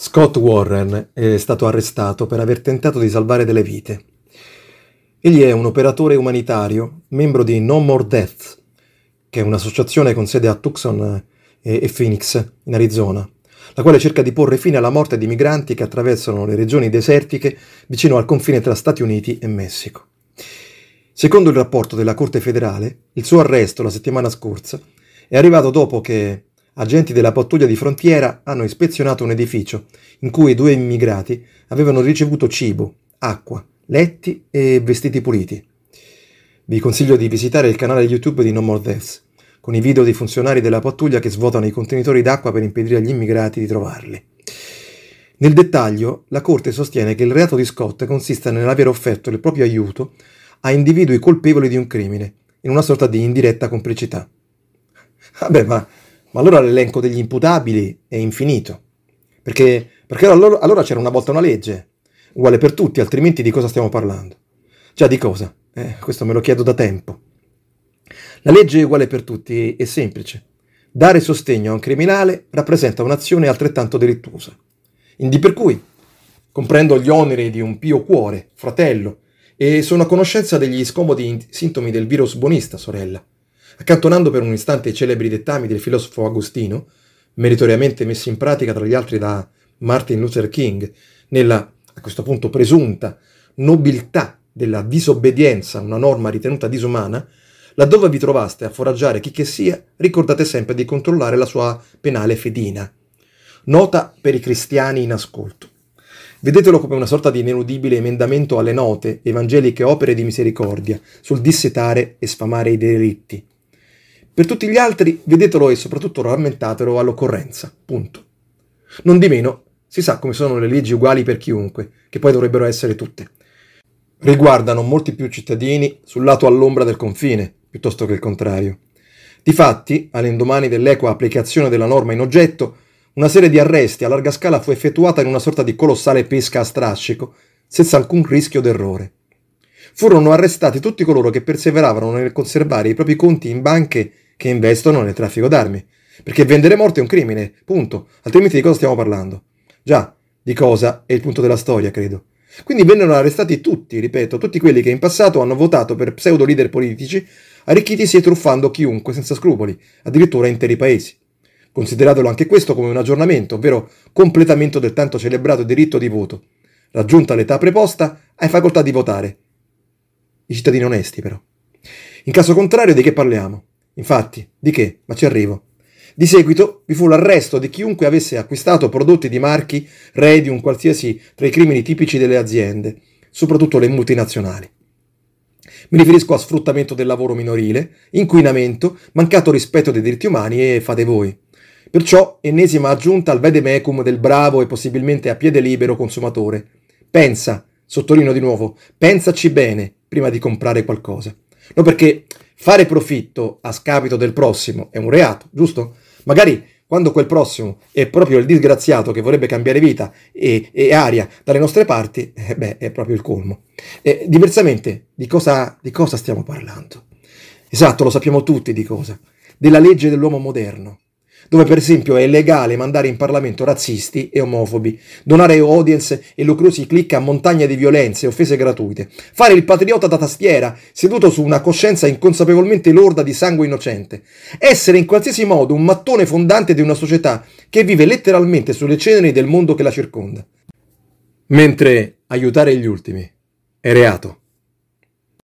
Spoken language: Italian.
Scott Warren è stato arrestato per aver tentato di salvare delle vite. Egli è un operatore umanitario, membro di No More Death, che è un'associazione con sede a Tucson e Phoenix, in Arizona, la quale cerca di porre fine alla morte di migranti che attraversano le regioni desertiche vicino al confine tra Stati Uniti e Messico. Secondo il rapporto della Corte federale, il suo arresto la settimana scorsa è arrivato dopo che agenti della pattuglia di frontiera hanno ispezionato un edificio in cui due immigrati avevano ricevuto cibo, acqua, letti e vestiti puliti. Vi consiglio di visitare il canale YouTube di No More Deaths, con i video dei funzionari della pattuglia che svuotano i contenitori d'acqua per impedire agli immigrati di trovarli. Nel dettaglio, la Corte sostiene che il reato di Scott consiste nell'aver offerto il proprio aiuto a individui colpevoli di un crimine, in una sorta di indiretta complicità. Vabbè, ma ma allora l'elenco degli imputabili è infinito. Perché, perché allora, allora, c'era una volta una legge, uguale per tutti, altrimenti di cosa stiamo parlando? Già di cosa? Eh, questo me lo chiedo da tempo. La legge uguale per tutti è semplice. Dare sostegno a un criminale rappresenta un'azione altrettanto delittuosa. Indi per cui comprendo gli oneri di un pio cuore, fratello, e sono a conoscenza degli scomodi sintomi del virus buonista, sorella accantonando per un istante i celebri dettami del filosofo Agostino, meritoriamente messi in pratica tra gli altri da Martin Luther King, nella, a questo punto, presunta nobiltà della disobbedienza a una norma ritenuta disumana, laddove vi trovaste a foraggiare chi che sia, ricordate sempre di controllare la sua penale fedina. Nota per i cristiani in ascolto. Vedetelo come una sorta di ineludibile emendamento alle note evangeliche opere di misericordia sul dissetare e sfamare i delitti. Per tutti gli altri, vedetelo e soprattutto rammentatelo all'occorrenza. Punto. Non di meno, si sa come sono le leggi uguali per chiunque, che poi dovrebbero essere tutte. Riguardano molti più cittadini sul lato all'ombra del confine, piuttosto che il contrario. Difatti, all'indomani dell'equa applicazione della norma in oggetto, una serie di arresti a larga scala fu effettuata in una sorta di colossale pesca a strascico, senza alcun rischio d'errore. Furono arrestati tutti coloro che perseveravano nel conservare i propri conti in banche che investono nel traffico d'armi. Perché vendere morte è un crimine, punto. Altrimenti di cosa stiamo parlando? Già, di cosa è il punto della storia, credo. Quindi vennero arrestati tutti, ripeto, tutti quelli che in passato hanno votato per pseudo leader politici, arricchitisi e truffando chiunque senza scrupoli, addirittura interi paesi. Consideratelo anche questo come un aggiornamento, ovvero completamento del tanto celebrato diritto di voto. Raggiunta l'età preposta, hai facoltà di votare. I cittadini onesti, però. In caso contrario, di che parliamo? Infatti, di che? Ma ci arrivo. Di seguito vi fu l'arresto di chiunque avesse acquistato prodotti di marchi rei un qualsiasi tra i crimini tipici delle aziende, soprattutto le multinazionali. Mi riferisco a sfruttamento del lavoro minorile, inquinamento, mancato rispetto dei diritti umani e fate voi. Perciò ennesima aggiunta al vedemecum del bravo e possibilmente a piede libero consumatore. Pensa, sottolineo di nuovo, pensaci bene prima di comprare qualcosa. No perché Fare profitto a scapito del prossimo è un reato, giusto? Magari quando quel prossimo è proprio il disgraziato che vorrebbe cambiare vita e, e aria dalle nostre parti, eh beh, è proprio il colmo. E, diversamente, di cosa, di cosa stiamo parlando? Esatto, lo sappiamo tutti di cosa. Della legge dell'uomo moderno dove per esempio è legale mandare in Parlamento razzisti e omofobi, donare audience e lucrosi click a montagna di violenze e offese gratuite, fare il patriota da tastiera seduto su una coscienza inconsapevolmente lorda di sangue innocente, essere in qualsiasi modo un mattone fondante di una società che vive letteralmente sulle ceneri del mondo che la circonda. Mentre aiutare gli ultimi è reato.